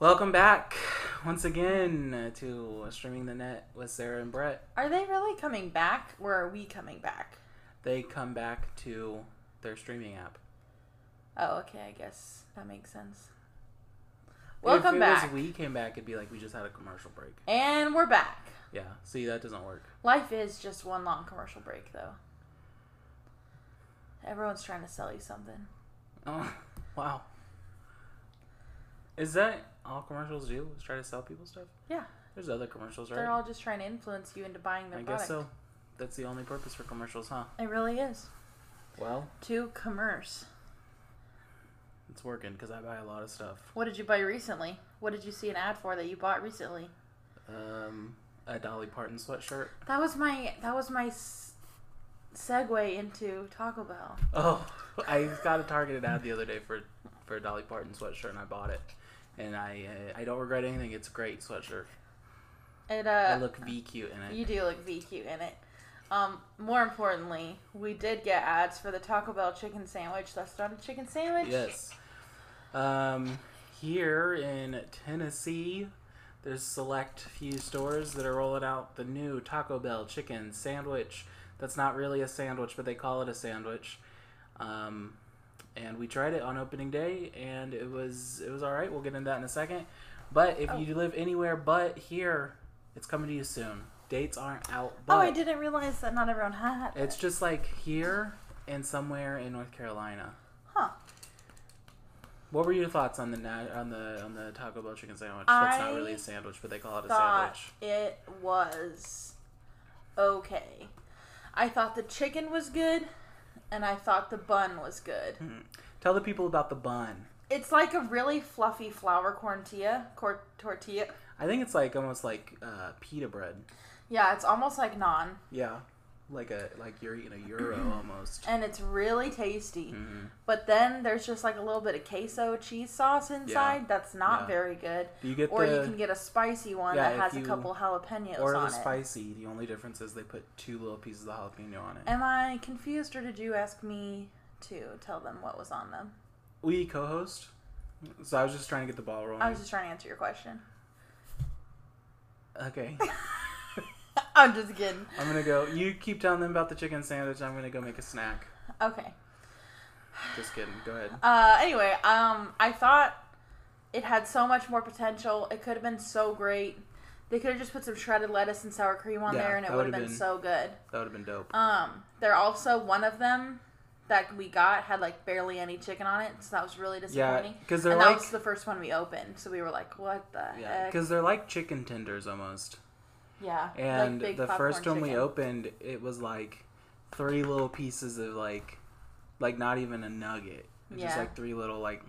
Welcome back once again to Streaming the Net with Sarah and Brett. Are they really coming back, or are we coming back? They come back to their streaming app. Oh, okay. I guess that makes sense. Welcome if it back, was we came back, it'd be like we just had a commercial break. and we're back. Yeah, see, that doesn't work. Life is just one long commercial break, though. Everyone's trying to sell you something. Oh, wow. Is that all commercials do? Is try to sell people stuff? Yeah, There's other commercials, right? they're all just trying to influence you into buying their I product. guess so. That's the only purpose for commercials, huh? It really is Well, to commerce. it's working because I buy a lot of stuff. What did you buy recently? What did you see an ad for that you bought recently? Um, a Dolly Parton sweatshirt. That was my that was my s- segue into Taco Bell. Oh, I got a targeted ad the other day for for a Dolly Parton sweatshirt, and I bought it. And I uh, I don't regret anything. It's a great sweatshirt. It uh, I look V cute in it. you do look VQ in it. Um, more importantly, we did get ads for the Taco Bell chicken sandwich. That's not a chicken sandwich. Yes. Um, here in Tennessee, there's select few stores that are rolling out the new Taco Bell chicken sandwich. That's not really a sandwich, but they call it a sandwich. Um, and we tried it on opening day, and it was it was all right. We'll get into that in a second. But if Oh. you live anywhere but here, it's coming to you soon. Dates aren't out. Oh, I didn't realize that not everyone had. It's just like here and somewhere in North Carolina. Huh. What were your thoughts on the on the on the Taco Bell chicken sandwich? That's not really a sandwich, but they call it a sandwich. it was okay. I thought the chicken was good, and I thought the bun was good. Tell the people about the bun. It's like a really fluffy flour tortilla. Cor- tortilla. I think it's like almost like uh, pita bread. Yeah, it's almost like naan, Yeah, like a like you're eating a gyro almost. and it's really tasty. hmm But then there's just like a little bit of queso cheese sauce inside. That's not Yeah. very good. You get Or the you can get a spicy one Yeah, that has you- a couple jalapenos or on the it. spicy? The only difference is they put two little pieces of jalapeno on it. Am I confused, or did you ask me to tell them what was on them? we co-host, so I was just trying to get the ball rolling. I was just trying to answer your question. Okay, I'm just kidding. I'm gonna go. You keep telling them about the chicken sandwich. I'm gonna go make a snack. Okay. Just kidding. Go ahead. Uh, anyway, um, I thought it had so much more potential. It could have been so great. They could have just put some shredded lettuce and sour cream on Yeah, there, and it would have been, been- so good. That would have been dope. Um, they're also one of them that we got had like barely any chicken on it, so that was really disappointing. Yeah, because they're and like that was the first one we opened, so we were like, "What the yeah, because they're like chicken tenders almost. Yeah, And like the first one we opened, it was like three little pieces of like, like not even a nugget. It's just Yeah. like three little like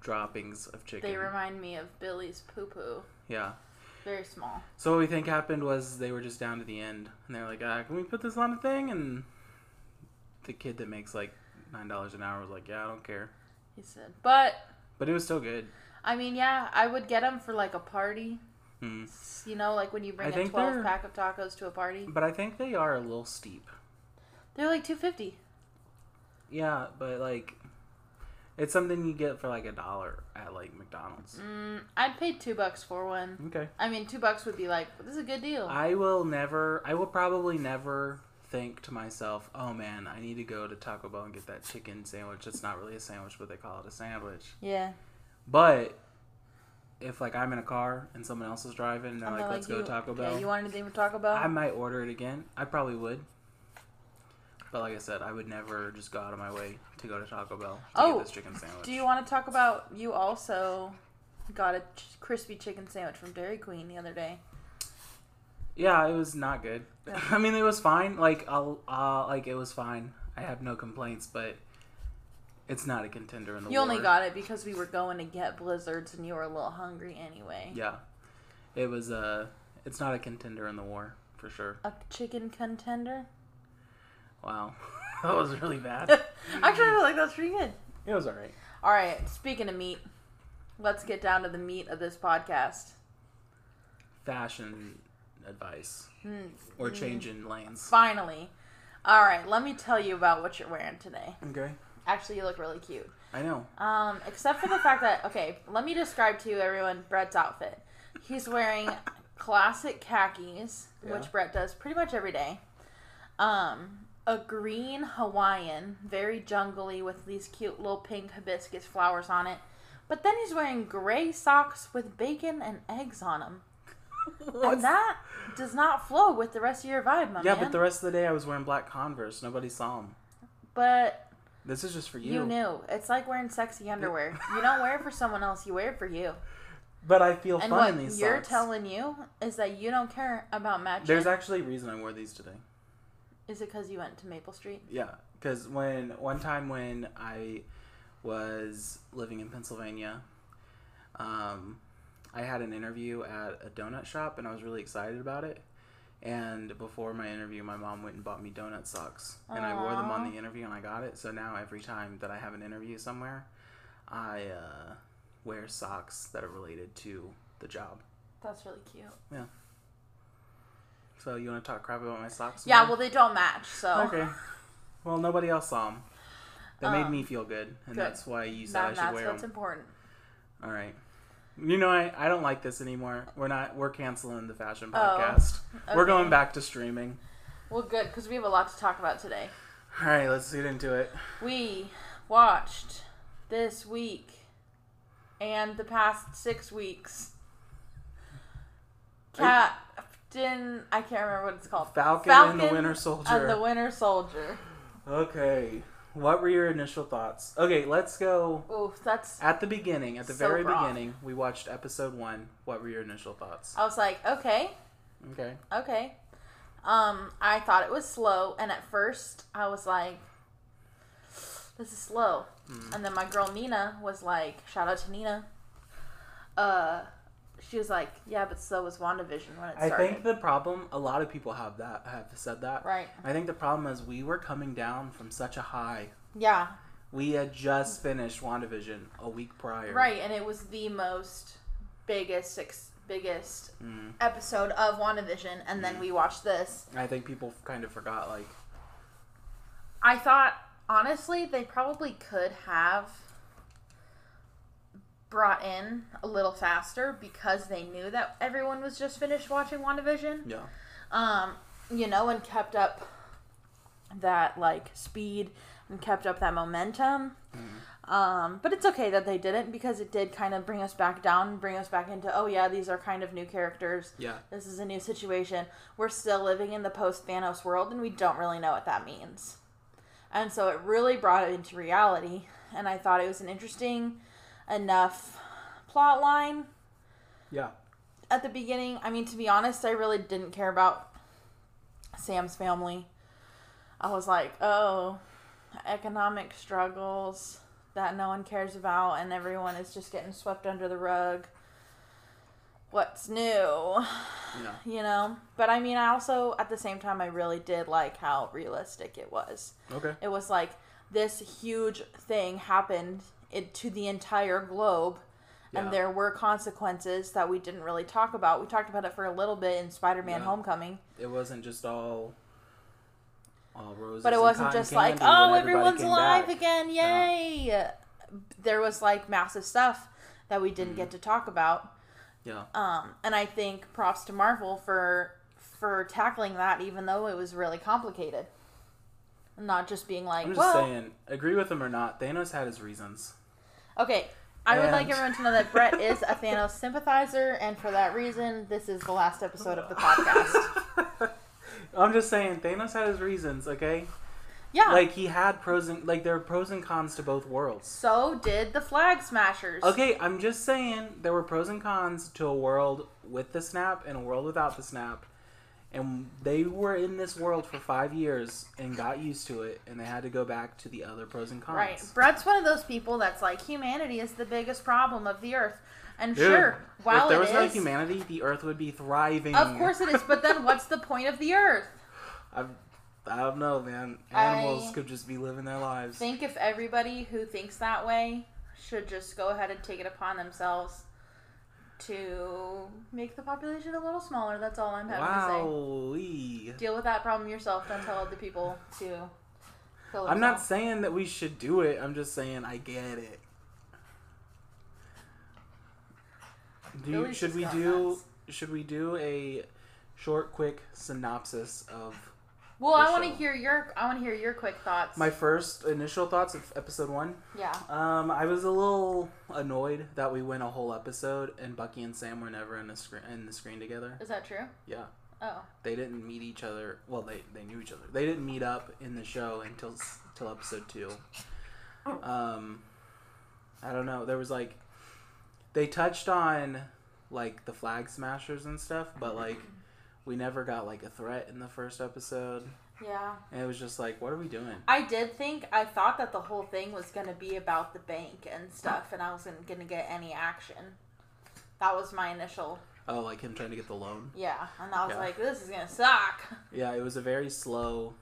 droppings of chicken. They remind me of Billy's poo poo. yeah. Very small. So what we think happened was they were just down to the end, and they're like, uh, "Can we put this on a thing?" And the kid that makes like nine dollars an hour was like, "Yeah, I don't care," He said, but but it was still good. I mean, yeah, I would get them for like a party. Hmm. You know, like when you bring I a think twelve pack of tacos to a party. But I think they are a little steep. They're like two fifty. Yeah, but like, it's something you get for like a dollar at like McDonald's. Mm, I'd pay two bucks for one. Okay. I mean, two bucks would be like, this is a good deal. I will never. I will probably never think to myself, "Oh man, I need to go to Taco Bell and get that chicken sandwich." It's not really a sandwich, but they call it a sandwich. yeah. But if like I'm in a car and someone else is driving and they're And like, "Let's go you, to Taco Bell. Yeah, Bell," you want anything from Taco Bell? I might order it again. I probably would. But like I said, I would never just go out of my way to go to Taco Bell to Oh, get this chicken sandwich. Do you want to talk about? You also got a ch- crispy chicken sandwich from Dairy Queen the other day. Yeah, it was not good. I mean, it was fine. Like, I'll, uh, like it was fine. I have no complaints, but it's not a contender in the war. You only got it because we were going to get blizzards and you were a little hungry anyway. Yeah, it was. Uh, it's not a contender in the war for sure. A chicken contender. Wow, that was really bad. Actually, I feel like that's pretty good. it was all right. All right, speaking of meat, let's get down to the meat of this podcast. Fashion advice Hmm. or changing lanes. Finally. All right, let me tell you about what you're wearing today. Okay. Actually you look really cute. I know. Um, except for the fact that okay, let me describe to you everyone Brett's outfit. He's wearing classic khakis, Yeah. which Brett does pretty much every day. Um, a green Hawaiian, very jungly with these cute little pink hibiscus flowers on it. But then he's wearing gray socks with bacon and eggs on them. And that does not flow with the rest of your vibe, my yeah, man. but the rest of the day I was wearing black Converse. Nobody saw them. But This is just for you. you. knew. It's like wearing sexy underwear. you don't wear it for someone else, you wear it for you. But I feel And fun what in these you're socks. telling you is that you don't care about matching. There's actually a reason I wore these today. is it because you went to Maple Street? Yeah, because when one time when I was living in Pennsylvania, um, I had an interview at a donut shop and I was really excited about it. And before my interview, my mom went and bought me donut socks, and I wore them on the interview, and I got it. So now every time that I have an interview somewhere, I uh, wear socks that are related to the job. That's really cute. Yeah. So you want to talk crap about my socks? Yeah, now? well, they don't match, so Okay. Well, nobody else saw them. They made Um, me feel good, and good. that's why you said that, I should that's wear what's them. important. All right. You know, I, I don't like this anymore. We're not. We're canceling the fashion Oh, podcast. We're going back to streaming. Well, good because we have a lot to talk about today. All right, let's get into it. We watched this week and the past six weeks. Captain, I can't remember what it's called. Falcon, and the Winter Soldier. And the Winter Soldier. okay. What were your initial thoughts? Okay, let's go Oof, that's. at the beginning. At the So very beginning, we watched episode one. What were your initial thoughts? I was like, okay, Okay. okay. Um, I thought it was slow, and at first I was like, "This is slow," Hmm. and then my girl Nina was like, "Shout out to Nina." Uh, she was like, "Yeah, but so was Wandavision when it I started." think the problem. A lot of people have that have said that. right? I think the problem is we were coming down from such a high. Yeah, We had just finished WandaVision a week prior. right, and it was the most biggest ex- biggest Mm. episode of WandaVision, and then we watched this. I think people kind of forgot, like, I thought honestly they probably could have brought in a little faster because they knew that everyone was just finished watching WandaVision. yeah. Um, you know, and kept up that like speed and kept up that momentum. Um, but it's okay that they didn't because it did kind of bring us back down bring us back into oh yeah, these are kind of new characters. Yeah. This is a new situation. We're still living in the post Thanos world and we don't really know what that means. And so it really brought it into reality. And I thought it was an interesting enough plot line Yeah. at the beginning. I mean, to be honest, I really didn't care about Sam's family. I was like, oh, economic struggles that no one cares about and everyone is just getting swept under the rug. What's new? Yeah. You know? But I mean, I also, at the same time, I really did like how realistic it was. Okay. It was like this huge thing happened it, to the entire globe, Yeah. and there were consequences that we didn't really talk about. We talked about it for a little bit in Spider-Man: Yeah. Homecoming, It wasn't just all all roses. but it and wasn't just like, "Oh, everyone's alive back. again, yay!" There was like massive stuff that we didn't Mhm. get to talk about. Yeah. Um, and I think props to Marvel for for tackling that, even though it was really complicated. Not just being like, I'm just well, saying, agree with him or not, Thanos had his reasons. Okay, I would like everyone to know that Brett is a Thanos sympathizer, and for that reason, this is the last episode of the podcast. I'm just saying, Thanos had his reasons, okay? Yeah. Like he had pros and like there are pros and cons to both worlds. so did the Flag Smashers. Okay, I'm just saying there were pros and cons to a world with the snap and a world without the snap. And they were in this world for five years and got used to it, and they had to go back to the other pros and cons. Right. Brett's one of those people that's like humanity is the biggest problem of the Earth, and Dude, sure, while if there it was no is- humanity, the Earth would be thriving. of course it is. But then, what's the point of the Earth? I've, I don't know, man. Animals I could just be living their lives. think if everybody who thinks that way should just go ahead and take it upon themselves to make the population a little smaller. That's all I'm having to say. Deal with that problem yourself. Don't tell other people to I'm not saying that we should do it. I'm just saying I get it. Do you, should we do nuts. should we do a short quick synopsis of Well, I want to hear your. I want to hear your quick thoughts. my first initial thoughts of episode 1? yeah. Um I was a little annoyed that we went a whole episode and Bucky and Sam were never in the screen in the screen together. Is that true? Yeah. Oh. They didn't meet each other. Well, they, they knew each other. They didn't meet up in the show until till episode two. Um, I don't know. There was like, they touched on like the flag smashers and stuff, but like, we never got like a threat in the first episode, Yeah. and it was just like, what are we doing? I did think I thought that the whole thing was gonna be about the bank and stuff, and I wasn't gonna get any action. That was my initial Oh, like him trying to get the loan. yeah, and I was Yeah. like, this is gonna suck. Yeah, it was a very slow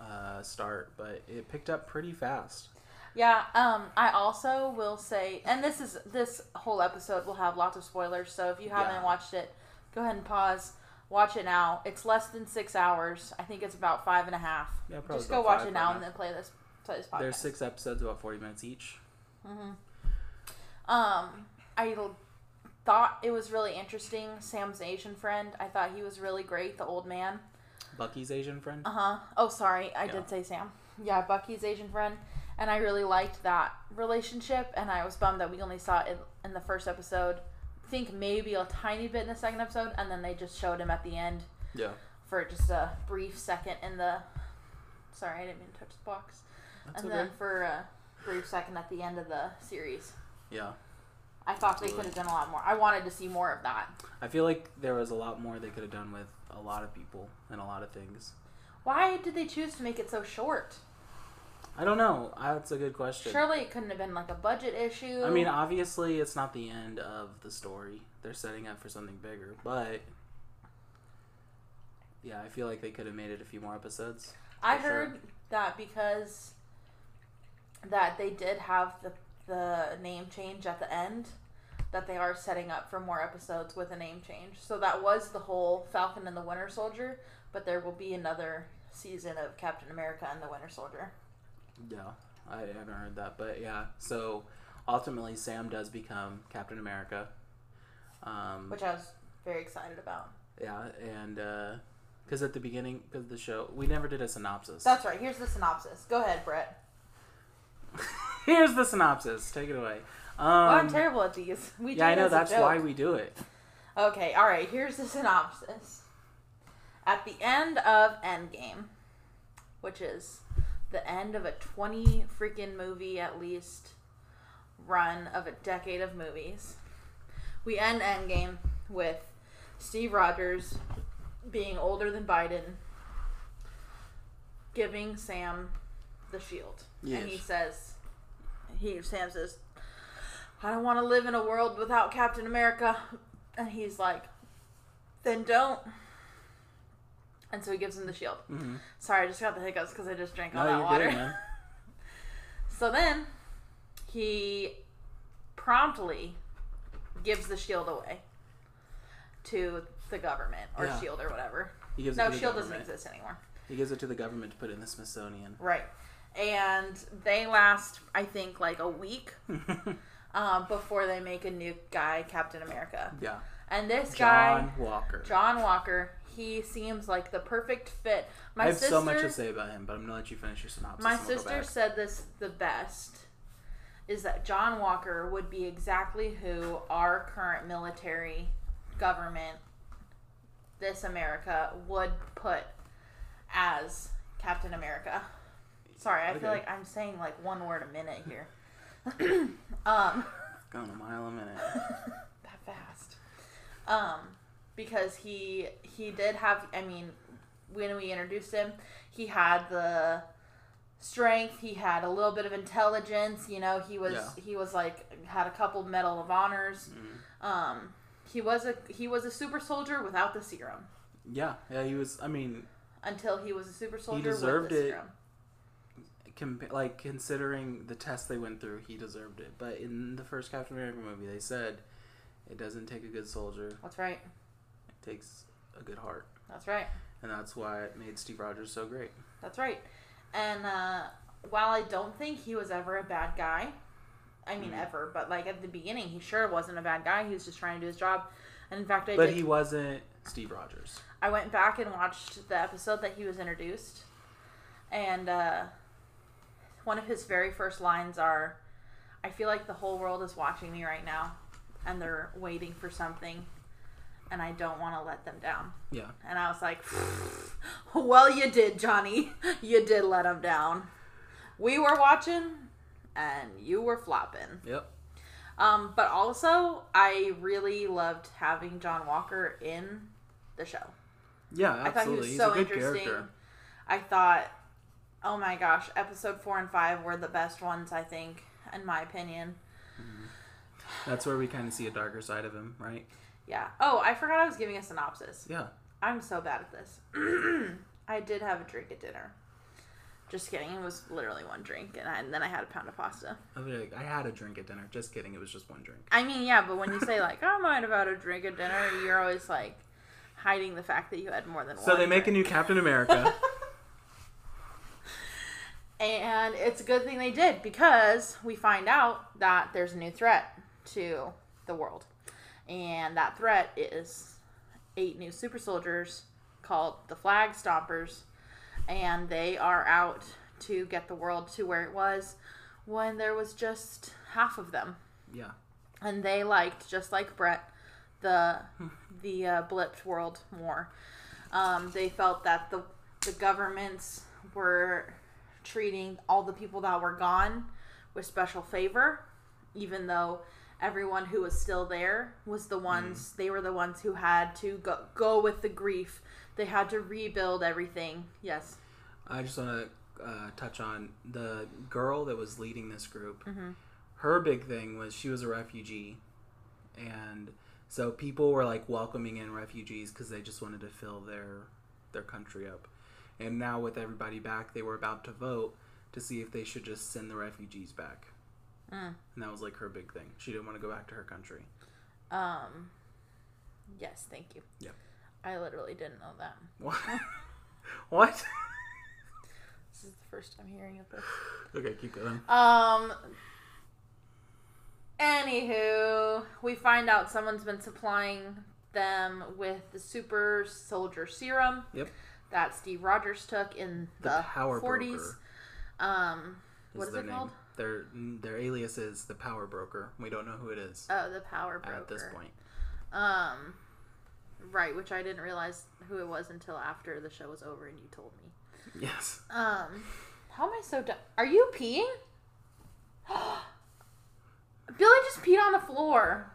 uh, start, but it picked up pretty fast. Yeah. Um. I also will say, and this is this whole episode will have lots of spoilers. So if you haven't Yeah. watched it, go ahead and pause. Watch it now. It's less than six hours. I think it's about five and a half. Yeah, probably Just go about watch five it now and then play this play this podcast. There's six episodes, about forty minutes each. Mm-hmm. Um, I thought it was really interesting. Sam's Asian friend. I thought he was really great. The old man. Bucky's Asian friend. Uh huh. Oh, sorry, I Yeah. did say Sam. Yeah, Bucky's Asian friend, and I really liked that relationship. And I was bummed that we only saw it in the first episode. Think maybe a tiny bit in the second episode, and then they just showed him at the end Yeah, for just a brief second in the. Sorry, I didn't mean to touch the box. that's and okay. then for a brief second at the end of the series. Yeah, I thought they could have done a lot more. I wanted to see more of that. I feel like there was a lot more they could have done with a lot of people and a lot of things. Why did they choose to make it so short? I don't know. That's a good question. Surely it couldn't have been like a budget issue. I mean, obviously, it's not the end of the story. They're setting up for something bigger, but yeah, I feel like they could have made it a few more episodes. I sure. heard that because that they did have the the name change at the end, that they are setting up for more episodes with a name change. So that was the whole Falcon and the Winter Soldier, but there will be another season of Captain America and the Winter Soldier. Yeah, I haven't heard that, but yeah. So ultimately, Sam does become Captain America. Um, Which I was very excited about. yeah, and because at the beginning of the show, we never did a synopsis. That's right. Here's the synopsis. Go ahead, Brett. Here's the synopsis. Take it away. Um, well, I'm terrible at these. We yeah, I know that's why we do it. Okay, all right, here's the synopsis. At the end of Endgame, which is the end of a 20 freaking movie at least run of a decade of movies, we end Endgame with Steve Rogers being older than Biden, giving Sam the shield. And he says, he Sam says, I don't want to live in a world without Captain America. And he's like, then don't. And so he gives him the shield. hmm Sorry, I just got the hiccups because I just drank all No, that water. good. So then he promptly gives the shield away to the government or Yeah. shield or whatever. He gives No, it to the shield doesn't exist anymore. He gives it to the government to put in the Smithsonian. Right. And they last, I think, like a week um, before they make a new guy Captain America. yeah. And this guy, John Walker. John Walker, he seems like the perfect fit. My I have sister, so much to say about him, but I'm gonna let you finish your synopsis. my and we'll go sister said this the best is that John Walker would be exactly who our current military government, this America, would put as Captain America. Sorry, I feel like I'm saying like one word a minute here. um, going a mile a minute. that fast. Um, because he he did have. I mean, when we introduced him, he had the strength. He had a little bit of intelligence. You know, he was Yeah. he was like had a couple Medal of Honors. Mhm. Um, he was a he was a super soldier without the serum Yeah, yeah, he was. I mean, until he was a super soldier he deserved with the it. serum. compa- like considering the test they went through, he deserved it. But in the first Captain America movie, they said it doesn't take a good soldier; That's right. Takes a good heart, That's right. and that's why it made Steve Rogers so great. That's right. And uh, while I don't think he was ever a bad guy, I mean Mm. ever, but like at the beginning, he sure wasn't a bad guy. He was just trying to do his job. And in fact, I But did. he wasn't Steve Rogers. I went back and watched the episode that he was introduced, and uh, one of his very first lines are, "I feel like the whole world is watching me right now, and they're waiting for something, and I don't want to let them down." Yeah. And I was like, "Well, you did, Johnny. You did let them down. We were watching, and you were flopping." Yep. Um, but also, I really loved having John Walker in the show. Yeah, I thought he absolutely. was He's so a good interesting. character. I thought, oh my gosh, episode four and five were the best ones, I think, in my opinion. That's where we kind of see a darker side of him, right? Yeah. Oh, I forgot I was giving a synopsis. Yeah. I'm so bad at this. I did have a drink at dinner. Just kidding. It was literally one drink, and, I, and then I had a pound of pasta. I'll like, I had a drink at dinner. Just kidding. It was just one drink. I mean, yeah, but when you say like, I might have had a drink at dinner, you're always like hiding the fact that you had more than one. So they make a new Captain America. And it's a good thing they did because we find out that there's a new threat to the world. And that threat is eight new super soldiers called the Flag Stompers. And they are out to get the world to where it was when there was just half of them. yeah. And they liked, just like Brett, the the uh, blipped world more. Um, they felt that the the governments were treating all the people that were gone with special favor, even though everyone who was still there was the ones they were the ones who had to go go with the grief. They had to rebuild everything. Yes. I just want to uh, touch on the girl that was leading this group. Mm-hmm. Her big thing was she was a refugee, and so people were like welcoming in refugees because they just wanted to fill their their country up. And now with everybody back, they were about to vote to see if they should just send the refugees back. Mm. And that was like her big thing. She didn't want to go back to her country. Um. Yes. Thank you. Yep. I literally didn't know that. What? what? This is the first time hearing of this. okay, keep going. Um. Anywho, we find out someone's been supplying them with the super soldier serum. Yep. That Steve Rogers took in The the, Power 40s. Broker. Um, what is their it name. called? Their their alias is the Power Broker. We don't know who it is Oh, the Power Broker. at this point. Um, right, which I didn't realize who it was until after the show was over and you told me. Yes. Um, how am I so done? Are you peeing? Billy just peed on the floor.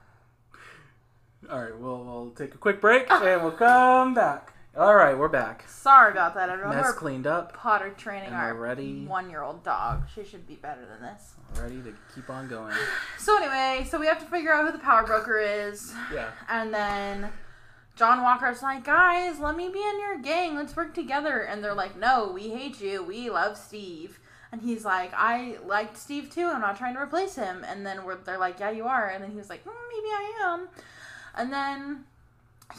All right, we'll we'll take a quick break and we'll come back. All right, we're back. Sorry about that, everyone. Mess We're cleaned up, potter training our ready one-year-old dog. She should be better than this. ready to keep on going. So anyway, so we have to figure out who the power broker is, Yeah. and then John Walker's like, "Guys, let me be in your gang. Let's work together." And they're like, "No, we hate you. We love Steve." And he's like, "I liked Steve too. I'm not trying to replace him." And then we're, they're like, "Yeah, you are." And then he was like, mm, "Maybe I am." And then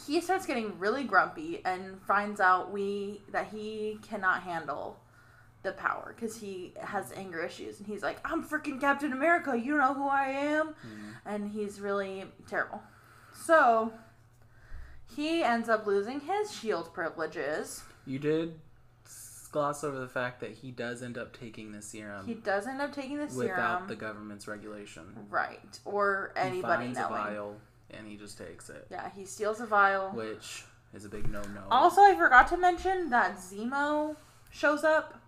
he starts getting really grumpy and finds out we that he cannot handle the power because he has anger issues. And he's like i'm freaking captain america. You know who i am. Mhm. and he's really terrible. So he ends up losing his shield privileges. You did gloss over the fact that he does end up taking the serum he does end up taking the serum. without the government's regulation. right. Or anybody He finds a vial and he just takes it, yeah he steals a vial which is a big no-no. Also, I forgot to mention that Zemo shows up,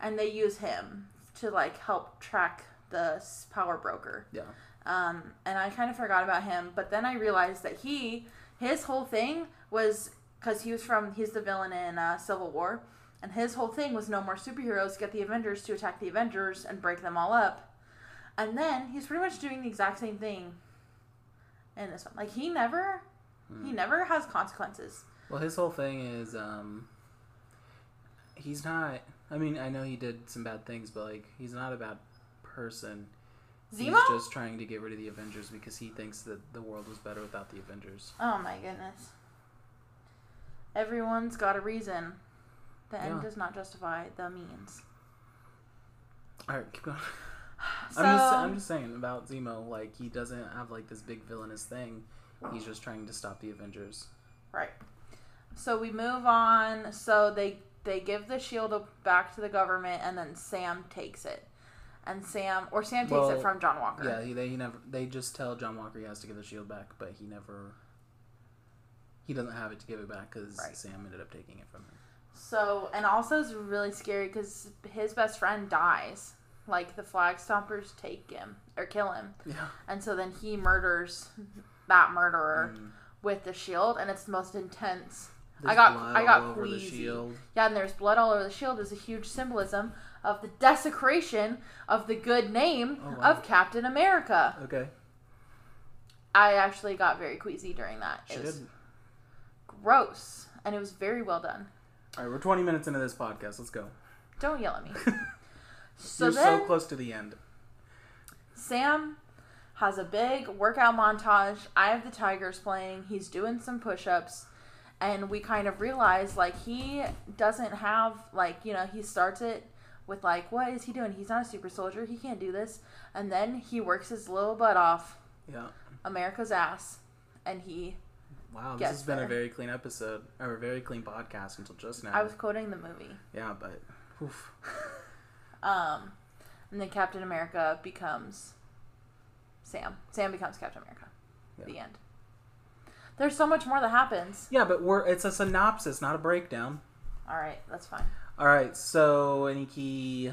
and they use him to like help track the power broker. Yeah. Um, and I kind of forgot about him, but then I realized that he, his whole thing was because he was from, he's the villain in uh, Civil War, and his whole thing was no more superheroes. Get the Avengers to attack the Avengers and break them all up. And then he's pretty much doing the exact same thing in this one. Like he never, he Hmm. never has consequences. Well, his whole thing is um he's not I mean, I know he did some bad things, but like he's not a bad person. Zemo. He's just trying to get rid of the Avengers because he thinks that the world was better without the Avengers. Oh my goodness. Everyone's got a reason. The end Yeah. does not justify the means. All right, keep going. So I'm just I'm just saying about Zemo. Like he doesn't have like this big villainous thing. He's just trying to stop the Avengers. right. So we move on. So they they give the shield back to the government, and then Sam takes it. And Sam or Sam takes Well, it from John Walker. Yeah, he, they he never. They just tell John Walker he has to give the shield back, but he never. He doesn't have it to give it back because Right. Sam ended up taking it from him. So and also it's really scary because his best friend dies. Like the flag stompers take him or kill him, Yeah. and so then he murders that murderer Mm. with the shield, and it's the most intense. There's I got I got all over the queasy. Yeah, and there's blood all over the shield. Is a huge symbolism of the desecration of the good name Oh, wow. of Captain America. Okay. I actually got very queasy during that. She It was did. gross, and it was very well done. All right, we're 20 minutes into this podcast. Let's go. Don't yell at me. So You're so close to the end. Sam has a big workout montage. Eye of the Tiger's playing. He's doing some push ups. And we kind of realize, like, he doesn't have, like, you know, he starts it with, like, what is he doing? He's not a super soldier. He can't do this. And then he works his little butt off Yeah. America's ass. And he, Wow, this has been there. a very clean episode or a very clean podcast until just now. I was quoting the movie. Yeah, but oof. Um, and then Captain America becomes Sam. Sam becomes Captain America. Yeah. The end. There's so much more that happens. Yeah, but we're it's a synopsis, not a breakdown. All right, that's fine. All right. So, any key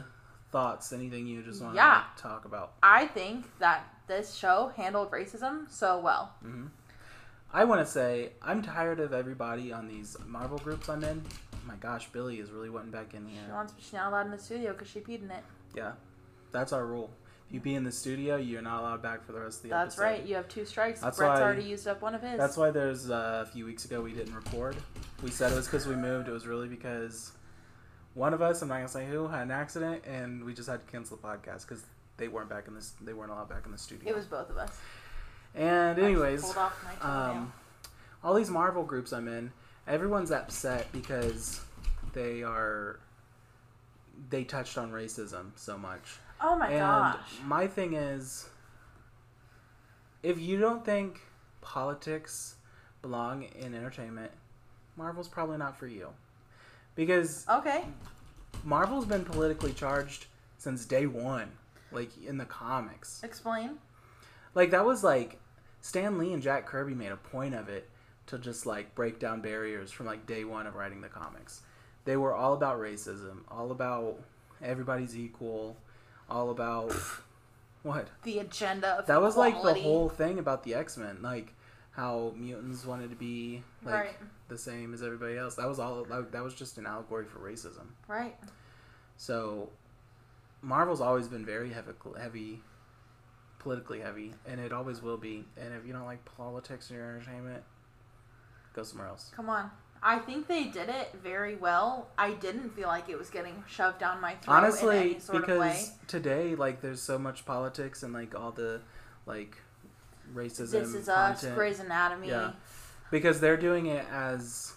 thoughts? Anything you just want Yeah. to talk about? I think that this show handled racism so well. hmm I want to say I'm tired of everybody on these Marvel groups I'm in. My gosh, Billy is really wanting back in She here. wants she's not allowed in the studio because she peed in it. Yeah, that's our rule. If you be in the studio, you're not allowed back for the rest of the That's episode. right. You have two strikes. That's Brett's why- already used up one of his. That's why there's uh, a few weeks ago we didn't record. We said it was because we moved. It was really because one of us, I'm not gonna say who, had an accident, and we just had to cancel the podcast because they weren't back in this. They weren't allowed back in the studio. it was both of us. And anyways, um, all these Marvel groups I'm in, everyone's upset because they are they touched on racism so much. oh my and gosh. my thing is, if you don't think politics belong in entertainment, Marvel's probably not for you. Because Okay. Marvel's been politically charged since day one, like in the comics. Explain. Like that was like Stan Lee and Jack Kirby made a point of it to just like break down barriers from like day one of writing the comics. They were all about racism, all about everybody's equal, all about what? The agenda of That was like the whole thing about the X Men, like how mutants wanted to be like Right. the same as everybody else. That was all. That, that was just an allegory for racism. Right. So, Marvel's always been very heavy, heavy, politically heavy, and it always will be. And if you don't like politics in your entertainment, go somewhere else. Come on. I think they did it very well. I didn't feel like it was getting shoved down my throat Honestly, any sort of way. because today, like, there's so much politics and like all the like racism. This is us, content. Grey's Anatomy. Yeah. because they're doing it as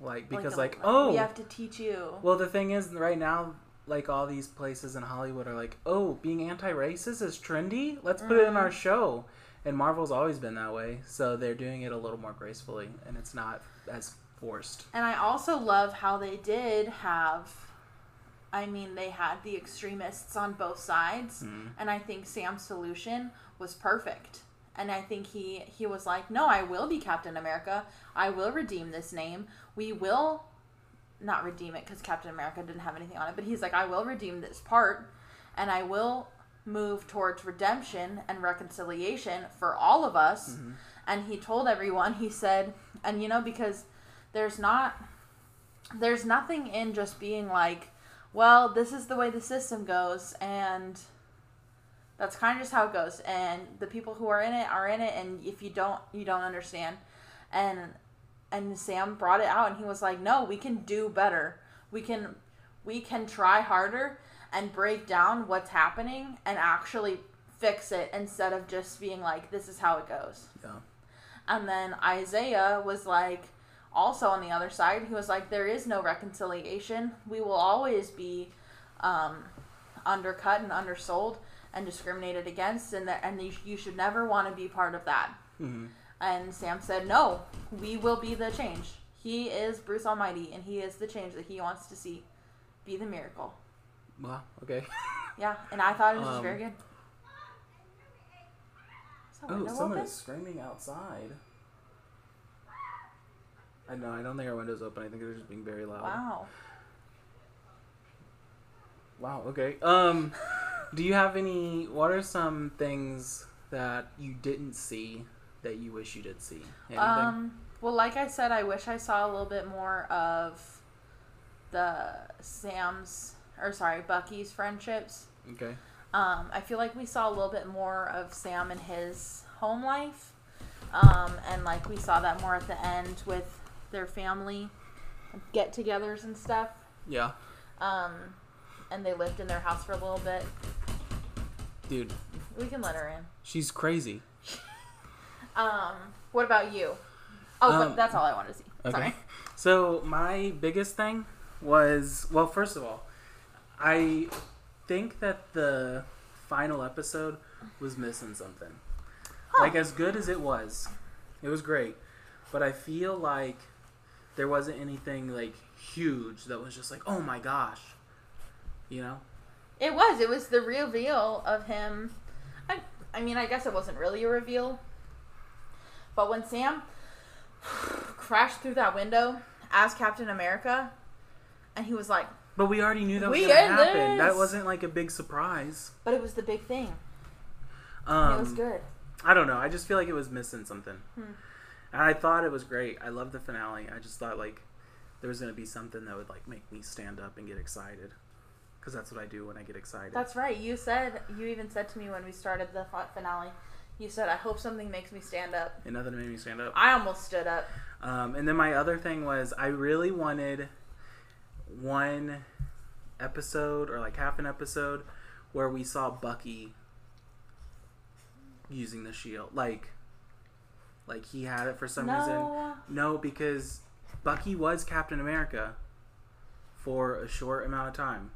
like because the- like, oh we have to teach you. Well, the thing is, right now, like all these places in Hollywood are like, oh, being anti-racist is trendy. Let's put it in our mm. show. And Marvel's always been that way, so they're doing it a little more gracefully, and it's not as forced. And I also love how they did have. I mean, they had the extremists on both sides, Mhm. and I think Sam's solution was perfect. And I think he he was like, "No, I will be Captain America. I will redeem this name. We will not redeem it because Captain America didn't have anything on it, but he's like, I will redeem this part, and I will move towards redemption and reconciliation for all of us." Mhm. And he told everyone, he said, and you know, because there's not, there's nothing in just being like, well, this is the way the system goes, and that's kind of just how it goes. And the people who are in it are in it, and if you don't, you don't understand. And and Sam brought it out, and he was like, no, we can do better. We can we can try harder and break down what's happening and actually fix it instead of just being like, this is how it goes. Yeah. And then Isaiah was like, also on the other side, he was like, there is no reconciliation. We will always be um, undercut and undersold and discriminated against, and that and you, you should never want to be part of that. hmm And Sam said, "No, we will be the change. He is Bruce Almighty, and he is the change that he wants to see. Be the miracle." Well, okay. Yeah, and I thought it was Um, very good. Oh, someone open? is screaming outside. I know. I don't think our window's open. I think they're just being very loud. Wow. Wow. Okay. Um, do you have any? What are some things that you didn't see that you wish you did see? Anything? Um. Well, like I said, I wish I saw a little bit more of the Sam's or sorry Bucky's friendships. okay. Um, I feel like we saw a little bit more of Sam and his home life. Um, and like we saw that more at the end with their family get togethers and stuff. Yeah. Um, and they lived in their house for a little bit. Dude, We can let her in. she's crazy. Um, what about you? Oh, Um, that's all I wanted to see. Okay. Sorry. So my biggest thing was well, first of all, I think that the final episode was missing something. Huh. Like as good as it was, it was great, but I feel like there wasn't anything like huge that was just like, oh my gosh, you know? It was. It was the reveal of him. I, I mean, I guess it wasn't really a reveal. But when Sam crashed through that window as Captain America, and he was like, But we already knew that was We gonna happen. That wasn't like a big surprise. but it was the big thing. Um, it was good. I don't know. I just feel like it was missing something. Hmm. And I thought it was great. I loved the finale. I just thought like there was gonna be something that would like make me stand up and get excited, because that's what I do when I get excited. That's right. You said, you even said to me when we started the finale, you said, I hope something makes me stand up. and nothing made me stand up. I almost stood up. Um, and then my other thing was I really wanted one episode or like half an episode where we saw Bucky using the shield, like like he had it for some reason. no. No, because Bucky was Captain America for a short amount of time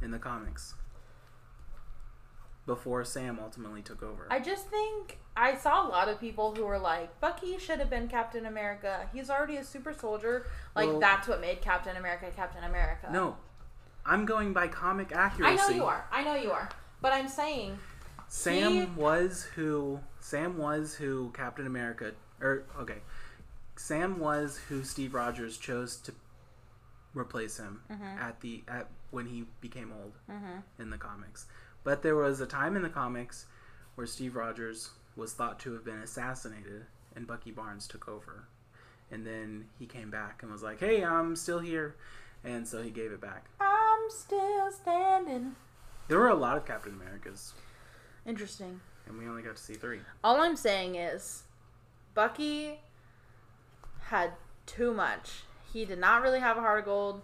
in the comics before Sam ultimately took over. I just think I saw a lot of people who were like, Bucky should have been Captain America. He's already a super soldier. Like, Well- that's what made Captain America Captain America. no, I'm going by comic accuracy. I know you are. I know you are. But I'm saying, Sam He- was who Sam was who Captain America or okay. Sam was who Steve Rogers chose to replace him Mhm. at the at when he became old mm-hmm. in the comics. But there was a time in the comics where Steve Rogers was thought to have been assassinated and Bucky Barnes took over. And then he came back and was like, "Hey, I'm still here." And so he gave it back. I'm still standing. There were a lot of Captain Americas, Interesting. and we only got to see 3. All I'm saying is, Bucky had too much. He did not really have a heart of gold.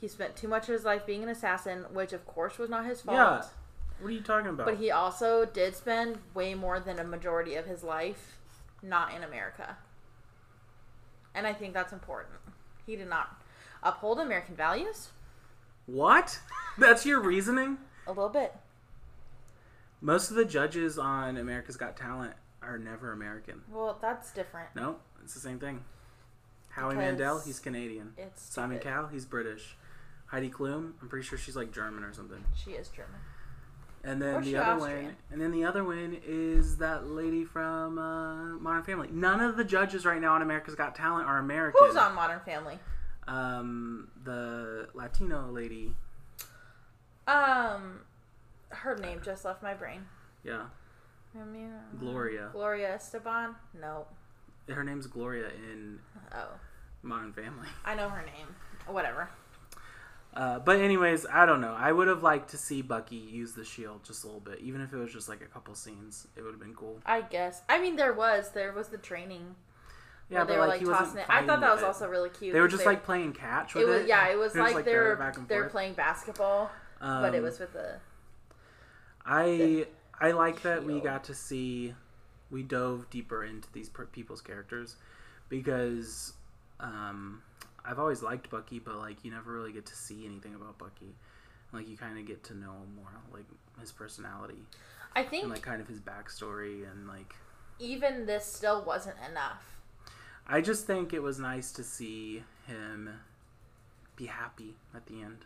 He spent too much of his life being an assassin, which of course was not his fault. Yeah. What are you talking about? But he also did spend way more than a majority of his life not in America. And I think that's important. He did not uphold American values What? That's your reasoning? a little bit. Most of the judges on America's Got Talent are never American. Well, that's different. No, it's the same thing. Howie Because Mandel, he's Canadian. It's Simon stupid. Cowell, he's British. Heidi Klum, I'm pretty sure she's like German or something. She is German. And then Or the other Austrian. one, and then the other one is that lady from uh, Modern Family. None of the judges right now on America's Got Talent are American. Who's on Modern Family? Um, the Latino lady. Um, her name just left my brain. Yeah, I mean, Gloria. Gloria Estefan? No. Her name's Gloria in Oh, Modern Family. I know her name. Whatever. Uh, but anyways, I don't know. I would have liked to see Bucky use the shield just a little bit, even if it was just like a couple scenes. It would have been cool. I guess. I mean, there was there was the training. Yeah, they were like, like tossing it. I thought that was it. also really cute. They were just like playing catch with it it. was yeah. It was They were just, like, they were they're forth. playing basketball, but it Um, was with the I I like that we got to see we dove deeper into these per- people's characters because um, I've always liked Bucky, but like you never really get to see anything about Bucky. Like you kind of get to know him more, like his personality I think and like kind of his backstory and like. even this still wasn't enough. I just think it was nice to see him be happy at the end.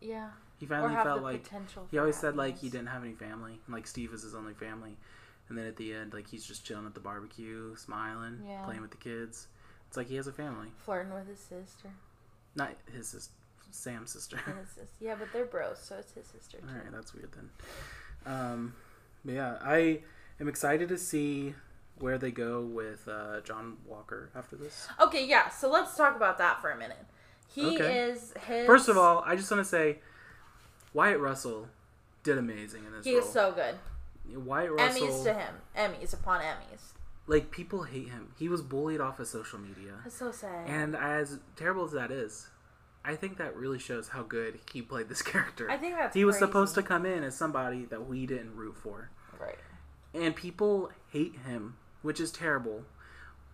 Yeah. He Or finally have felt the like potential. he always said like he didn't have any family, like Steve was his only family. And then at the end, like he's just chilling at the barbecue, smiling, Yeah. playing with the kids. It's like he has a family, flirting with his sister. not his sis- Sam's sister. His yeah, but they're bros, so it's his sister too. All right, that's weird then. Um, but yeah, I am excited to see where they go with uh, John Walker after this. Okay, yeah. So let's talk about that for a minute. He Okay. is his. First of all, I just want to say Wyatt Russell did amazing in this he role. is so good. Wyatt Russell, Emmys to him. Emmys upon Emmys. Like people hate him. He was bullied off of social media, That's so sad. and as terrible as that is, I think that really shows how good he played this character. I think that's he was crazy. supposed to come in as somebody that we didn't root for. Right. and people hate him, which is terrible.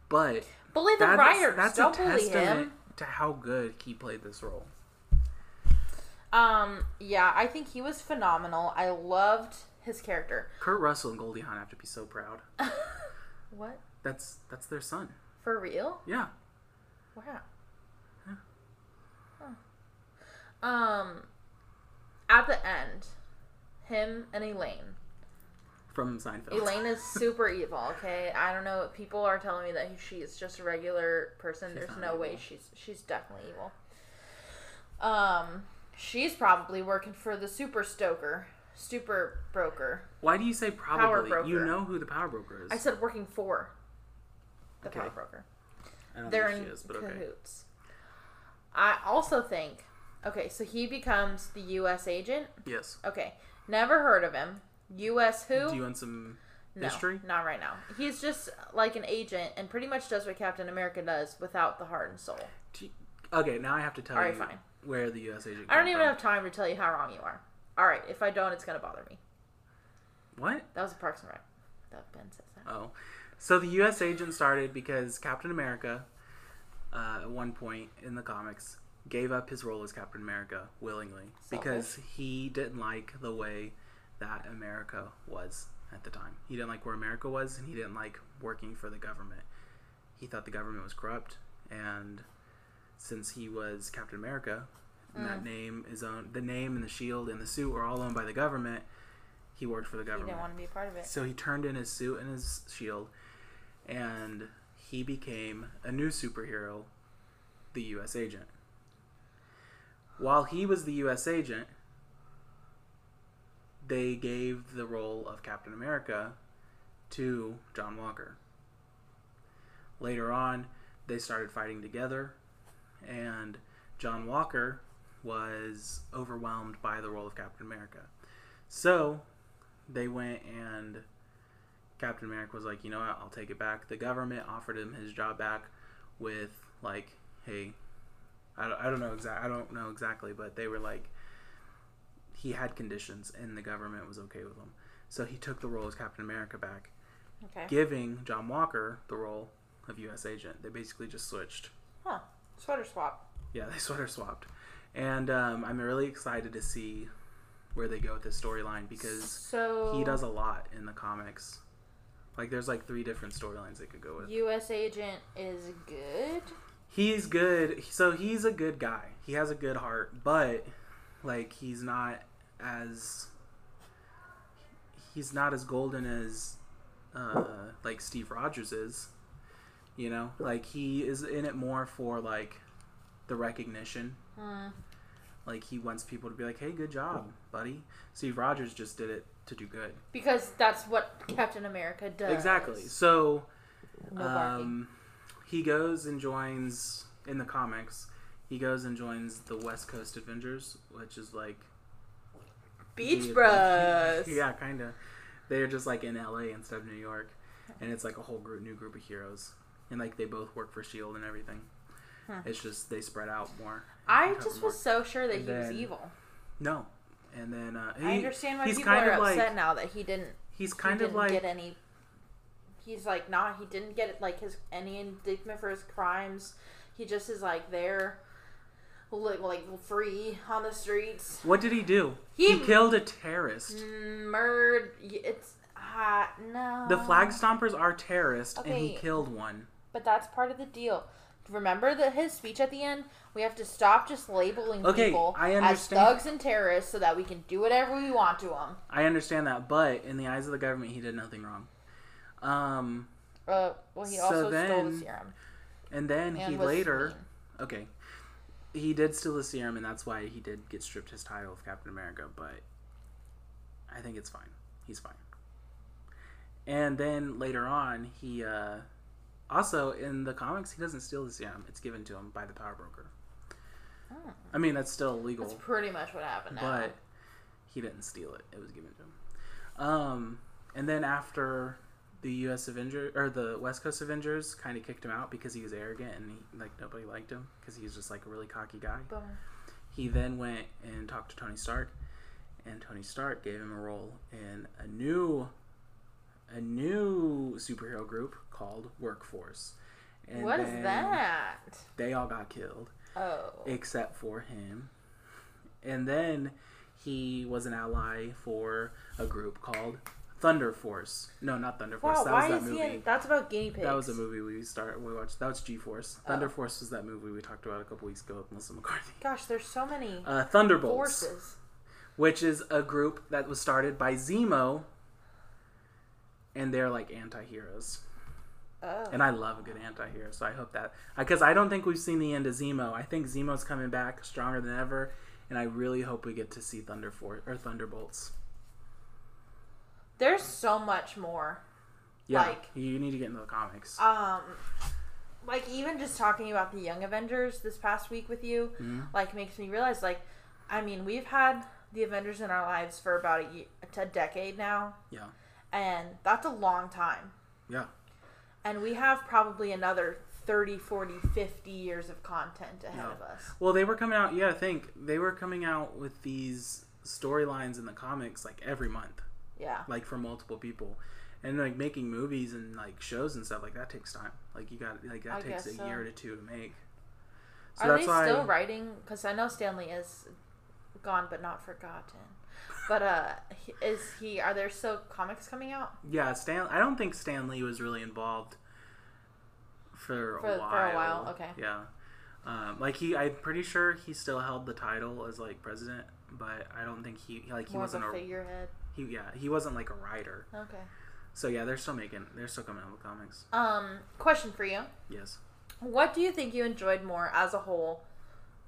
But Bully the that's, writers. that's Don't a bully testament him. to how good he played this role. Um. Yeah, I think he was phenomenal. I loved his character. Kurt Russell and Goldie Hawn have to be so proud. what? That's that's their son. For real? Yeah, Wow. Yeah. Huh. Um. At the end, him and Elaine. from Seinfeld. Elaine is super evil. Okay, I don't know. People are telling me that she's just a regular person. She's There's no way she's she's definitely evil. Um, she's probably working for the super stoker, super broker. Why do you say probably? broker. You know who the power broker is. I said working for the Okay. power broker. I don't They're think in she is, but okay. cahoots. I also think. Okay, so he becomes the U.S. agent. Yes. Okay, never heard of him. U.S. who? Do you want some? No, History? not right now. He's just like an agent and pretty much does what Captain America does without the heart and soul. you- Okay, now I have to tell All right, you fine. where the U.S. agent. I don't even from. have time to tell you how wrong you are. All right, if I don't, it's gonna bother me. What? That was a Parks and Rec. That Ben says that. Oh, so the U.S. agent started because Captain America, uh, at one point in the comics, gave up his role as Captain America willingly because he didn't like the way that America was at the time. He didn't like where America was, and he didn't like working for the government. He thought the government was corrupt, and since he was Captain America, and that oh. name is owned, the name and the shield and the suit were all owned by the government. He worked for the He government. didn't want to be a part of it. So he turned in his suit and his shield, and he became a new superhero, the U.S. agent. While he was the U.S. agent, they gave the role of Captain America to John Walker. Later on, they started fighting together, and John Walker was overwhelmed by the role of Captain America. So they went and Captain America was like, you know what, I'll take it back. The government offered him his job back with like, hey, I don't, I don't know exact, I don't know exactly, but they were like, he had conditions and the government was okay with him. So he took the role as Captain America back, Okay. giving John Walker the role of U.S. agent. They basically just switched. Huh. Sweater swap. Yeah, they sweater swapped, and um, I'm really excited to see where they go with this storyline because So he does a lot in the comics. Like there's like three different storylines they could go with. U.S. agent is good. He's good. So he's a good guy. He has a good heart, but like he's not as he's not as golden as uh like Steve Rogers is. You know, like he is in it more for like the recognition. Hmm. Like he wants people to be like, "Hey, good job, buddy." Steve Rogers just did it to do good. Because that's what Captain America does. Exactly. So No um, he goes and joins in the comics. He goes and joins the West Coast Avengers, which is like Beach the- Bros. yeah, kind of. They're just like in LA instead of New York, and it's like a whole group, new group of heroes, and like they both work for Shield and everything. It's just they spread out more. I just more. was so sure that And he was evil. No, and then uh, he, I understand why he's people kind are of like- upset now that he didn't. he's he kind didn't of like get any. He's like not. He didn't get like his any indictment for his crimes. He just is like there. like, like free on the streets. What did he do? He- He, killed a terrorist. Murd. It's uh, no. The flag stompers are terrorists, and he killed one. But that's part of the deal. Remember that his speech at the end? We have to stop just labeling Okay, people I as thugs and terrorists so that we can do whatever we want to them. I understand that, but in the eyes of the government, he did nothing wrong. Um, Uh, well, he So also stole the then- serum. and then And he later, mean. okay, he did steal the serum, and that's why he did get stripped his title of Captain America. But I think it's fine. He's fine. And then later on, he uh, also in the comics he doesn't steal the serum; it's given to him by the power broker. Oh. I mean, that's still illegal. That's pretty much what happened now. but he didn't steal it. It was given to him. Um, and then after the U.S. Avengers or the West Coast Avengers kind of kicked him out because he was arrogant and he, like nobody liked him because he was just like a really cocky guy. He then went and talked to Tony Stark, and Tony Stark gave him a role in a new, a new superhero group called Workforce. And What is that? They all got killed Oh. except for him. And then he was an ally for a group called Thunder Force. No, not Thunder Force. Wow, that why was is that he movie. in? That's about guinea pigs. That was a movie we started. We watched. That was G Force. Thunder Oh. Force was that movie we talked about a couple weeks ago with Melissa McCarthy. Gosh, there's so many Uh, Thunderbolts, forces. which is a group that was started by Zemo, and they're like anti-heroes. Oh. And I love a good anti-hero, so I hope that because I don't think we've seen the end of Zemo. I think Zemo's coming back stronger than ever, and I really hope we get to see Thunder Force or Thunderbolts. There's so much more. Yeah, Like- you need to get into the comics. Um, like even just talking about the Young Avengers this past week with you, Mhm. like makes me realize like, I mean, we've had the Avengers in our lives for about a, a decade now, Yeah, and that's a long time. yeah, And we have probably another 30, 40, 50 years of content ahead Yeah. of us. Well, they were coming out. Yeah, I think they were coming out with these storylines in the comics like every month, Yeah. like for multiple people, and like making movies and like shows and stuff like that takes time. Like you got like that I takes a so. year to two to make. So Are that's they still writing? Because I know Stan Lee is gone but not forgotten. But uh, is he? Are there still comics coming out? Yeah, Stan. I don't think Stan Lee was really involved for a For- for a while. while, okay. Yeah, um, like he, I'm pretty sure he still held the title as like president, but I don't think he like he More wasn't a a figurehead. he. Yeah, he wasn't like a writer. Okay. So yeah, they're still making. They're still coming out with comics. Um, question for you. Yes. What do you think you enjoyed more as a whole,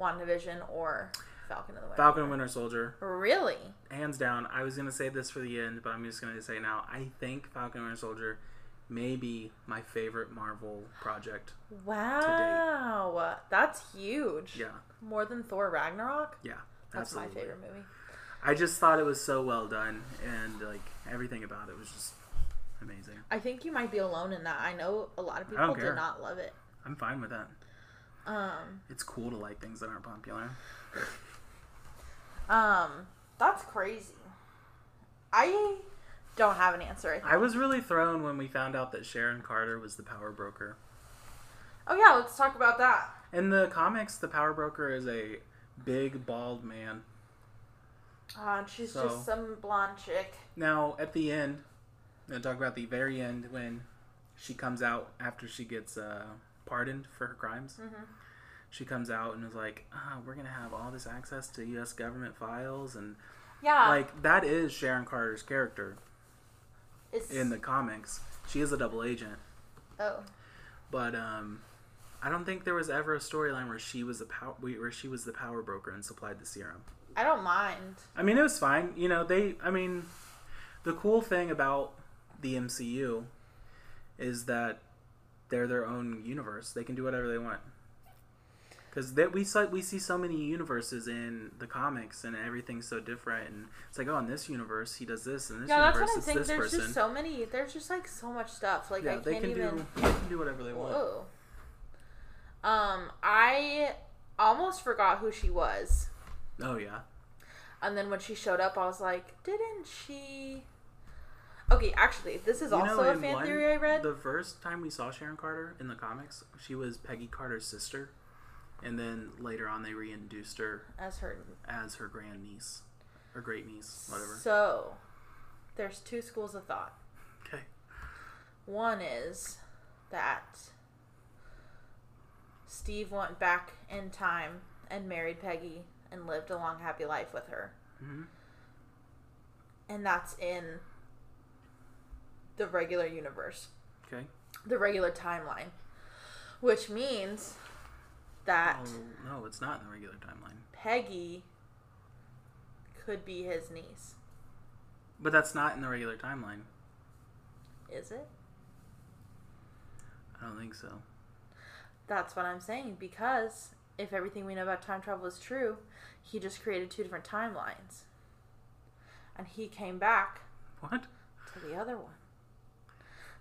WandaVision or Falcon and the Winter? Falcon and Winter Soldier, Really? hands down. I was gonna say this for the end, but I'm just gonna say now. I think Falcon and Winter Soldier may be my favorite Marvel project. Wow, that's huge. Yeah, More than Thor Ragnarok. yeah. That's absolutely. my favorite movie. I just thought it was so well done, and like everything about it was just amazing. I think you might be alone in that. I know a lot of people did not love it. I'm fine with that. Um, It's cool to like things that aren't popular. Um, that's crazy. I don't have an answer. I think. I was really thrown when we found out that Sharon Carter was the power broker. Oh yeah, let's talk about that. In the comics, the power broker is a big bald man. Uh, and she's So- just some blonde chick. Now, at the end, I'm gonna talk about the very end when she comes out after she gets uh, pardoned for her crimes. Mhm. She comes out and is like, ah, "We're gonna have all this access to U.S. government files," and Yeah, like that is Sharon Carter's character it's in the comics. She is a double agent, oh but um, I don't think there was ever a storyline where she was a power where she was the power broker and supplied the serum. I don't mind. I mean, it was fine. You know, they. I mean, the cool thing about the MCU is that they're their own universe. They can do whatever they want. Because that we we see so many universes in the comics, and everything's so different. And it's like, oh, in this universe, he does this, and this Yeah, that's universe, what I'm it's saying. There's person. just so many. There's just like so much stuff. Like yeah, I they can't can even. do they can do whatever they want. Whoa. Um, I almost forgot who she was, Oh yeah, and then when she showed up, I was like, didn't she? Okay, actually, this is You also know, a fan one- theory I read. The first time we saw Sharon Carter in the comics, she was Peggy Carter's sister and then later on they reintroduced her as her. as her grand niece or great niece, whatever. So, there's two schools of thought. Okay. One is that Steve went back in time and married Peggy and lived a long, happy life with her. hmm And that's in the regular universe, Okay. the regular timeline. Which means that Oh no, it's not in the regular timeline. Peggy could be his niece. But that's not in the regular timeline. Is it? I don't think so. That's what I'm saying because if everything we know about time travel is true, he just created two different timelines. And he came back What? to the other one.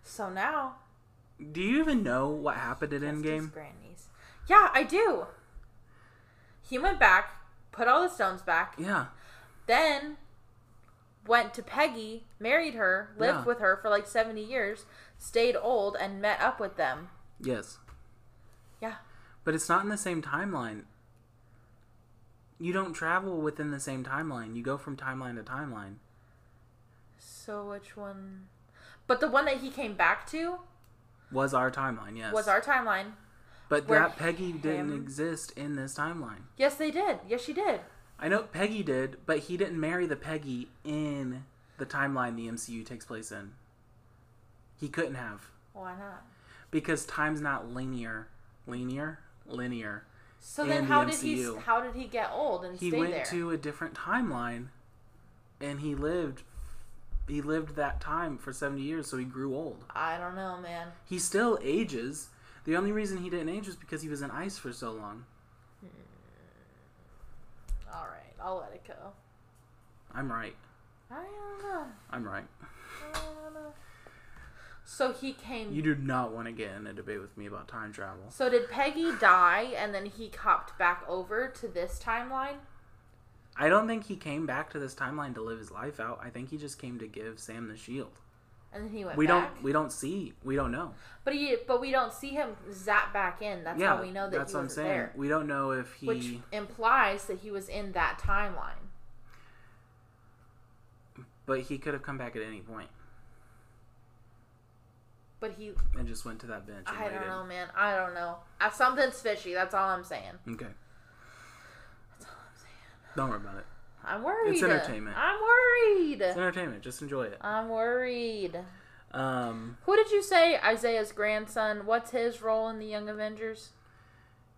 So now Do you even know what happened at his Endgame? Yeah, I do. He went back, put all the stones back, Yeah. then went to Peggy, married her, lived Yeah. with her for like 70 years, stayed old, and met up with them. Yes. Yeah. But it's not in the same timeline. You don't travel within the same timeline. You go from timeline to timeline. So which one? But the one that he came back to Was our timeline, yes. was our timeline. But where that Peggy didn't exist in this timeline. Yes, they did. Yes, she did. I know Peggy did, but he didn't marry the Peggy in the timeline the MCU takes place in. He couldn't have. Why not? Because time's not linear. Linear? Linear. So then, And the how did he? How did he get old and He stay went there? to a different timeline and he lived he lived that time for 70 years so he grew old. I don't know, man. He still ages. The only reason he didn't age was because he was in ice for so long. Hmm. All right, I'll let it go. I'm right. I don't know. I'm right. I don't know. So he came. You do not want to get in a debate with me about time travel. so did Peggy die, and then he copped back over to this timeline? I don't think he came back to this timeline to live his life out. I think he just came to give Sam the shield. And then he went We back. don't we don't see we don't know. But he, but we don't see him zap back in. That's yeah, how we know that that's he what I'm was saying. there. We don't know if he Which implies that he was in that timeline. but he could have come back at any point But he, and just went to that bench and I waited. don't know, man. I don't know. Something's fishy. That's all I'm saying. Okay. That's all I'm saying. Don't worry about it. I'm worried. It's entertainment. I'm worried. It's entertainment. Just enjoy it. I'm worried. Um, Who did you say Isaiah's grandson? What's his role in the Young Avengers?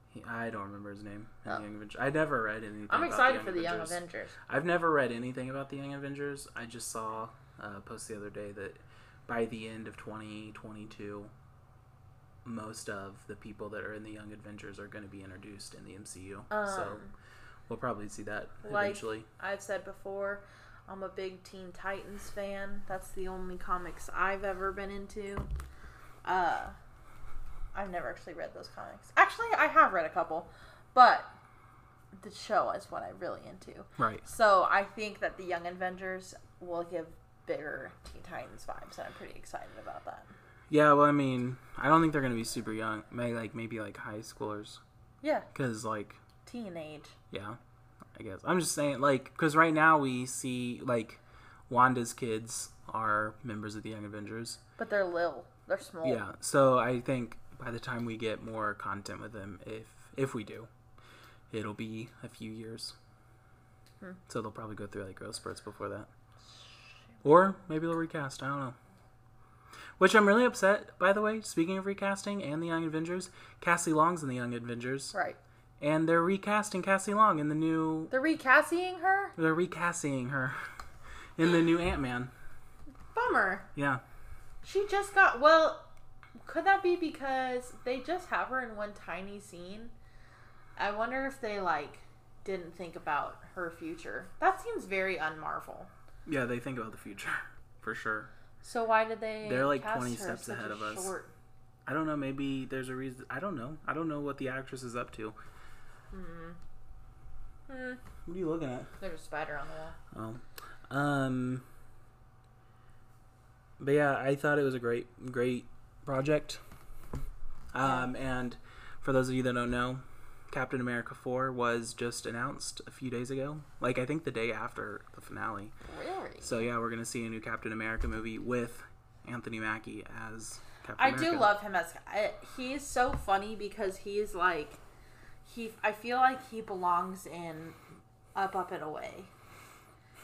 he- I don't remember his name. in Oh. the Young Avengers. I never read anything. I'm about excited the for the Young Avengers. I've never read anything about the Young Avengers. I just saw a post the other day that by the end of 2022, most of the people that are in the Young Avengers are going to be introduced in the MCU. so Um, we'll probably see that like- eventually. I've said before, I'm a big Teen Titans fan. That's the only comics I've ever been into. Uh, I've never actually read those comics. Actually, I have read a couple, but the show is what I'm really into. Right. So I think that the Young Avengers will give bigger Teen Titans vibes, and I'm pretty excited about that. Yeah. Well, I mean, I don't think they're going to be super young. Maybe like maybe like high schoolers. Yeah, Because like teenage. Yeah, I guess. I'm just saying, like, because right now we see, like, Wanda's kids are members of the Young Avengers. But they're little. They're small. Yeah, so I think by the time we get more content with them, if if we do, it'll be a few years. Hmm. So they'll probably go through like growth spurts before that, or maybe they'll recast. I don't know. Which I'm really upset, by the way. Speaking of recasting and the Young Avengers, Cassie Long's in the Young Avengers, Right. And they're recasting Cassie Long in the new They're recasting her? they're recasting her in the new Ant Man. Bummer. Yeah. She just got well. Could that be because they just have her in one tiny scene? I wonder if they like didn't think about her future. That seems very unmarvel. Yeah, they think about the future for sure. So why did they? They're, like, cast 20 her steps ahead of us. short- I don't know. Maybe there's a reason. I don't know. I don't know what the actress is up to. Hmm. What are you looking at? There's a spider on the wall. Oh, um, but yeah, I thought it was a great, great project. Um, and for those of you that don't know, Captain America 4 was just announced a few days ago. Like, I think the day after the finale. Really? So, yeah, we're going to see a new Captain America movie with Anthony Mackie as Captain I America. do love him as I, he's so funny because he's like he I feel like he belongs in Up Up and Away.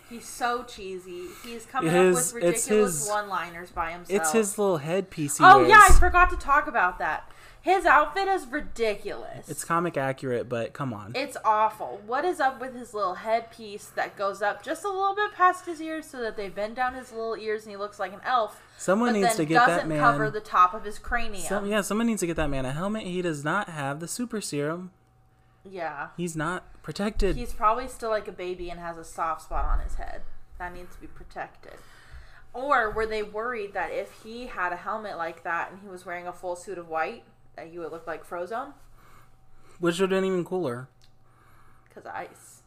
He's so cheesy. He's coming His- up with ridiculous his- one-liners by himself. It's his little headpiece he Oh wears. yeah, I forgot to talk about that. His outfit is ridiculous. It's comic accurate, but come on. It's awful. What is up with his little headpiece that goes up just a little bit past his ears so that they bend down his little ears and he looks like an elf? Someone needs to get that man. cover the top of his cranium. Some, yeah, someone needs to get that man a helmet. He does not have the super serum. Yeah. He's not protected. He's probably still like a baby and has a soft spot on his head. That needs to be protected. Or were they worried that if he had a helmet like that and he was wearing a full suit of white, that you would look like Frozone? Which would have been even cooler. Because ice.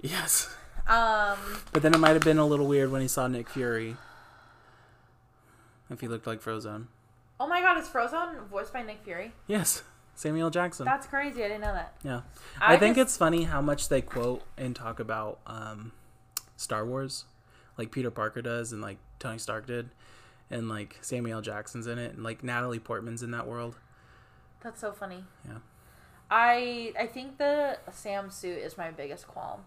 Yes. Um, But then it might have been a little weird when he saw Nick Fury. If he looked like Frozone. oh my god, is Frozone voiced by Nick Fury? Yes. Samuel Jackson. That's crazy. I didn't know that. yeah. I, think just- it's funny how much they quote and talk about um, Star Wars. Like Peter Parker does and like Tony Stark did. And like Samuel Jackson's in it. And like Natalie Portman's in that world. That's so funny. Yeah. I I think the Sam suit is my biggest qualm.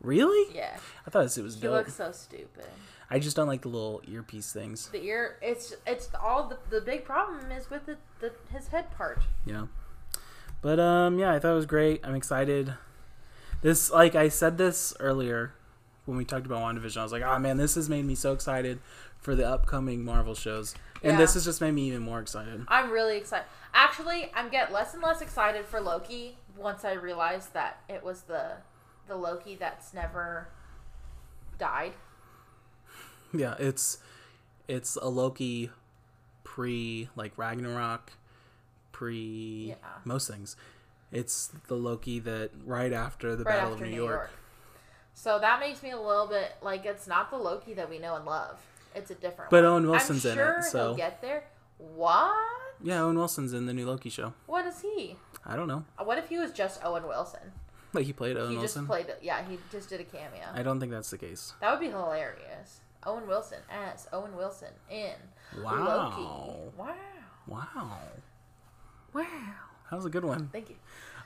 Really? Yeah, I thought this- it was he dope. looks so stupid. I just don't like the little earpiece things. The ear, it's it's all the the big problem is with the, the his head part. Yeah. But um yeah, I thought it was great. I'm excited. This like I said this earlier when we talked about WandaVision. I was like, "Oh man, this has made me so excited for the upcoming Marvel shows." And Yeah. this has just made me even more excited. I'm really excited. Actually, I'm get less and less excited for Loki once I realized that it was the the Loki that's never died. Yeah, it's it's a Loki pre like Ragnarok, pre Yeah. most things. It's the Loki that right after the right Battle after of New, York. So that makes me a little bit like it's not the Loki that we know and love. It's a different. But one. Owen Wilson's I'm in it, so- he'll get there. What? Yeah, Owen Wilson's in the new Loki show. What is he? I don't know. Uh, what if he was just Owen Wilson? Like he played Owen he Wilson. just played. Yeah, he just did a cameo. I don't think that's the case. That would be hilarious. Owen Wilson as Owen Wilson in Wow. Loki. Wow. Wow. Wow. That was a good one. Thank you.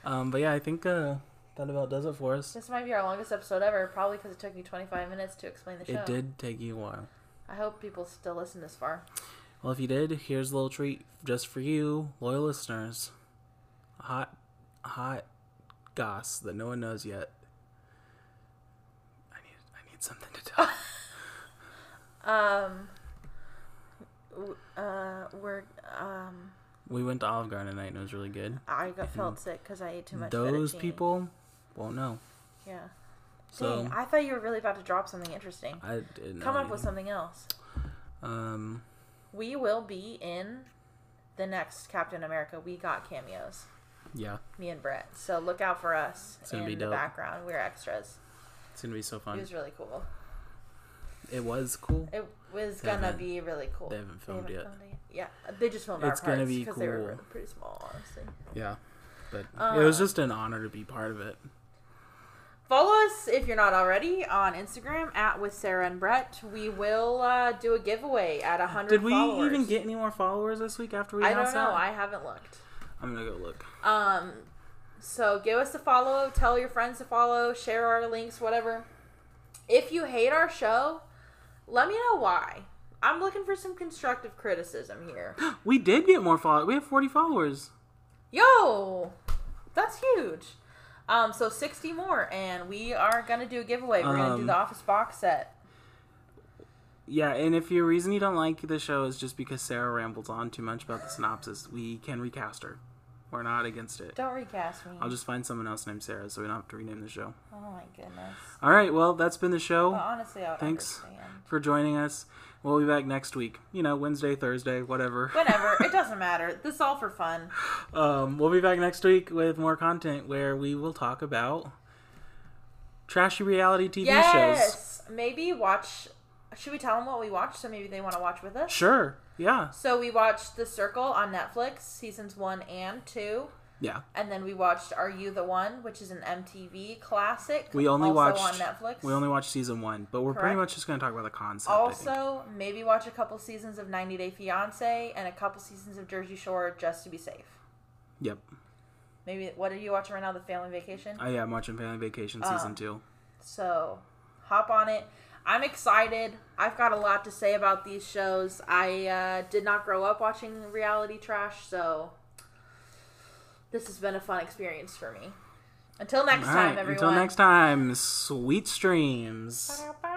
Um, but yeah, I think uh, that about does it for us. This might be our longest episode ever, probably because it took me 25 minutes to explain the show. It did take you a while. I hope people still listen this far. Well, if you did, here's a little treat just for you, loyal listeners. Hot, hot goss that no one knows yet. I need, I need something to tell. Um. Uh, we're um. we went to Olive Garden tonight and it was really good. I got felt sick because I ate too much. Those fettuccine. people won't know. Yeah. So Dang, I thought you were really about to drop something interesting. I didn't Come up with something else. Um, We will be in the next Captain America. We got cameos. yeah, Me and Brett. So look out for us It's gonna in be the background. We're extras. it's gonna be so fun. It was really cool. It was cool. It was They gonna be really cool. they haven't filmed yet. it Yeah, they just filmed It's our gonna parts be because they were cool. really pretty small, honestly. Yeah, but it Uh, was just an honor to be part of it. Follow us if you're not already on Instagram at with Sarah and Brett. We will uh, do a giveaway at a hundred. Did we followers. even get any more followers this week after we I don't know. I haven't looked. I'm gonna go look. Um, so give us a follow. Tell your friends to follow. Share our links. Whatever. If you hate our show, let me know why. I'm looking for some constructive criticism here. We did get more followers. We have 40 followers. Yo, that's huge. Um, so 60 more, and we are gonna do a giveaway. We're gonna do Um, the Office box set. Yeah, and if your reason you don't like the show is just because Sarah rambles on too much about the synopsis, we can recast her. We're not against it. Don't recast me. I'll just find someone else named Sarah so we don't have to rename the show. Oh my goodness. All right, well, that's been the But show. honestly, I would Thanks. understand. For joining us. We'll be back next week. You know, Wednesday, Thursday, whatever. Whatever. it doesn't matter. This is all for fun. Um, we'll be back next week with more content where we will talk about trashy reality TV shows. Yes. Maybe watch. Should we tell them what we watched so maybe they want to watch with us? Sure. Yeah. So we watched The Circle on Netflix, seasons one and two. Yeah. And then we watched Are You the One, which is an MTV classic. We only also watched on Netflix. We only watched season one, but we're pretty much just going to talk about the concept. Also maybe watch a couple seasons of 90 Day Fiance and a couple seasons of Jersey Shore just to be safe. Yep. Maybe what are you watching right now? The Family Vacation. Oh yeah, I am watching Family Vacation Uh, season two. So hop on it. I'm excited. I've got a lot to say about these shows. I uh, did not grow up watching reality trash, so this has been a fun experience for me. Until next time, everyone. Until next time, sweet streams. Ba-da-ba.